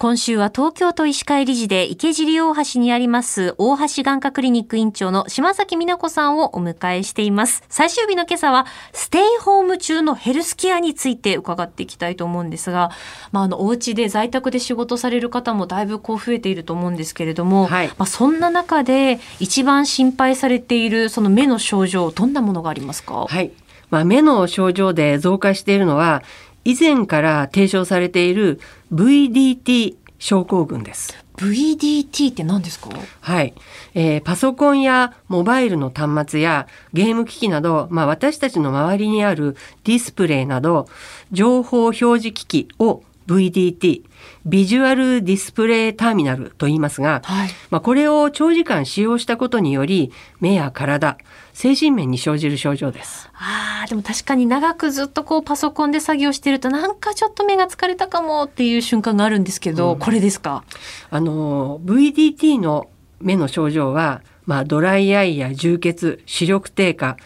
今週は東京都医師会理事で池尻大橋にあります大橋眼科クリニック院長の島崎美奈子さんをお迎えしています。最終日の今朝はステイホーム中のヘルスケアについて伺っていきたいと思うんですが、まあ、あの、お家で在宅で仕事される方もだいぶこう増えていると思うんですけれども、はい、まあ、そんな中で一番心配されているその目の症状、どんなものがありますか？はい。まあ、目の症状で増加しているのは、以前から提唱されている VDT 症候群です。VDT って何ですか？はい、えー、パソコンやモバイルの端末やゲーム機器など、まあ、私たちの周りにあるディスプレイなど情報表示機器を VDT ビジュアルディスプレイターミナルと言いますが、はい、まあ、これを長時間使用したことにより目や体精神面に生じる症状です。あでも確かに長くずっとこうパソコンで作業してるとなんかちょっと目が疲れたかもっていう瞬間があるんですけど、うん、これですか？あの VDT の目の症状は、まあ、ドライアイや充血視力低下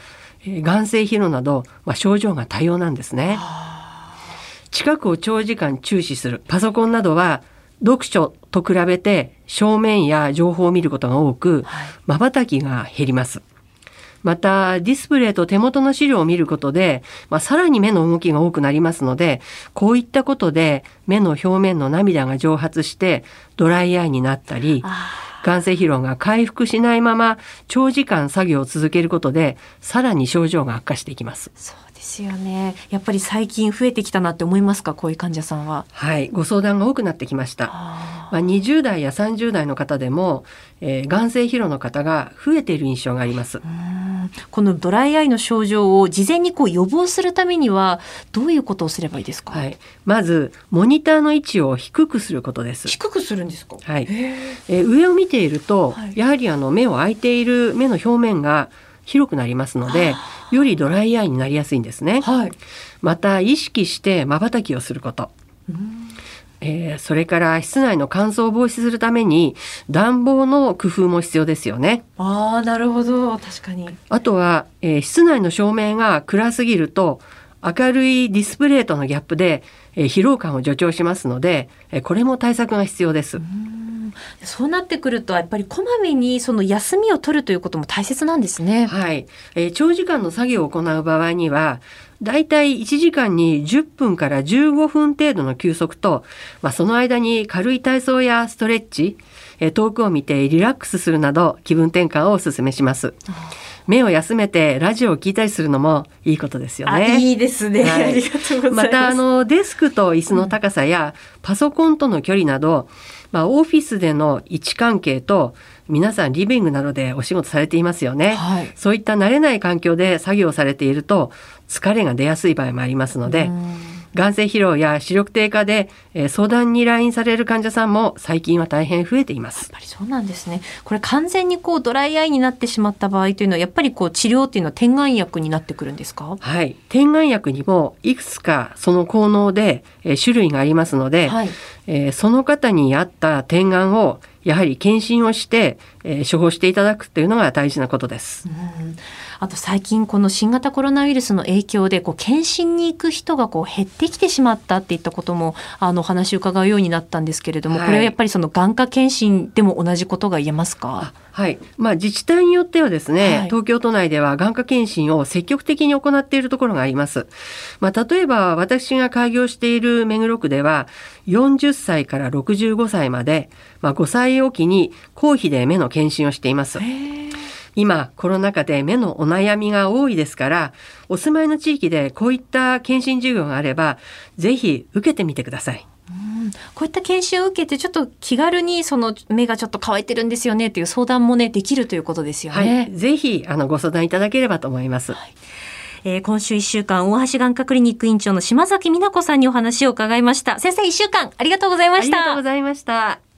眼性疲労など、まあ、症状が多様なんですね。近くを長時間注視するパソコンなどは読書と比べて正面や情報を見ることが多く、瞬きが減ります。また、ディスプレイと手元の資料を見ることで、まあ、さらに目の動きが多くなりますので、こういったことで目の表面の涙が蒸発してドライアイになったり、眼性疲労が回復しないまま長時間作業を続けることで、さらに症状が悪化していきます。ですよね。やっぱり最近増えてきたなって思いますか、こういう患者さんは。はい、ご相談が多くなってきました。まあ、20代や30代の方でも、えー、眼性疲労の方が増えている印象があります。このドライアイの症状を事前にこう予防するためにはどういうことをすればいいですか？はい、まずモニターの位置を低くすることです。低くするんですか？はい。えー、上を見ていると、はい、やはりあの目を開いている目の表面が広くなりますので、よりドライアイになりやすいんですね。はい、また意識して瞬きをすること。えー、それから室内の乾燥を防止するために暖房の工夫も必要ですよね。ああなるほど確かに。あとは、えー、室内の照明が暗すぎると明るいディスプレイとのギャップで、えー、疲労感を助長しますので、えー、これも対策が必要です。そうなってくるとやっぱりこまめにその休みを取るということも大切なんですね。はい、えー、長時間の作業を行う場合にはだいたい1時間に10分から15分程度の休息と、まあ、その間に軽い体操やストレッチ、えー、遠くを見てリラックスするなど気分転換をお勧めします。目を休めてラジオを聞いたりするのもいいことですよね。いいですね。はい、ありがとうございます。またあのデスクと椅子の高さや、パソコンとの距離など、まあ、オフィスでの位置関係と皆さんリビングなどでお仕事されていますよね、はい、そういった慣れない環境で作業されていると疲れが出やすい場合もありますので眼性疲労や視力低下で、えー、相談に来院される患者さんも最近は大変増えています。やっぱりそうなんですね。これ完全にこうドライアイになってしまった場合というのはやっぱりこう治療っていうのは点眼薬になってくるんですか？はい、点眼薬にもいくつかその効能で、えー、種類がありますので、はい、えー、その方に合った点眼をやはり検診をして、えー、処方していただくというのが大事なことです。うんあと最近この新型コロナウイルスの影響でこう検診に行く人がこう減ってきてしまったっていったこともあの話を伺うようになったんですけれども、はい、これはやっぱりその眼科検診でも同じことが言えますか？はい。まあ自治体によってはですね、はい、東京都内では眼科検診を積極的に行っているところがあります。まあ例えば私が開業している目黒区では40歳から65歳まで、まあ5歳おきに公費で目の検診をしています。今コロナ禍で目のお悩みが多いですからお住まいの地域でこういった検診授業があればぜひ受けてみてください。こういった研修を受けてちょっと気軽にその目がちょっと乾いてるんですよねっていう相談もねできるということですよね。はい、ぜひあのご相談いただければと思います。はいえー、今週1週間、大橋眼科クリニック院長の島崎美奈子さんにお話を伺いました。先生、1週間ありがとうございました。ありがとうございました。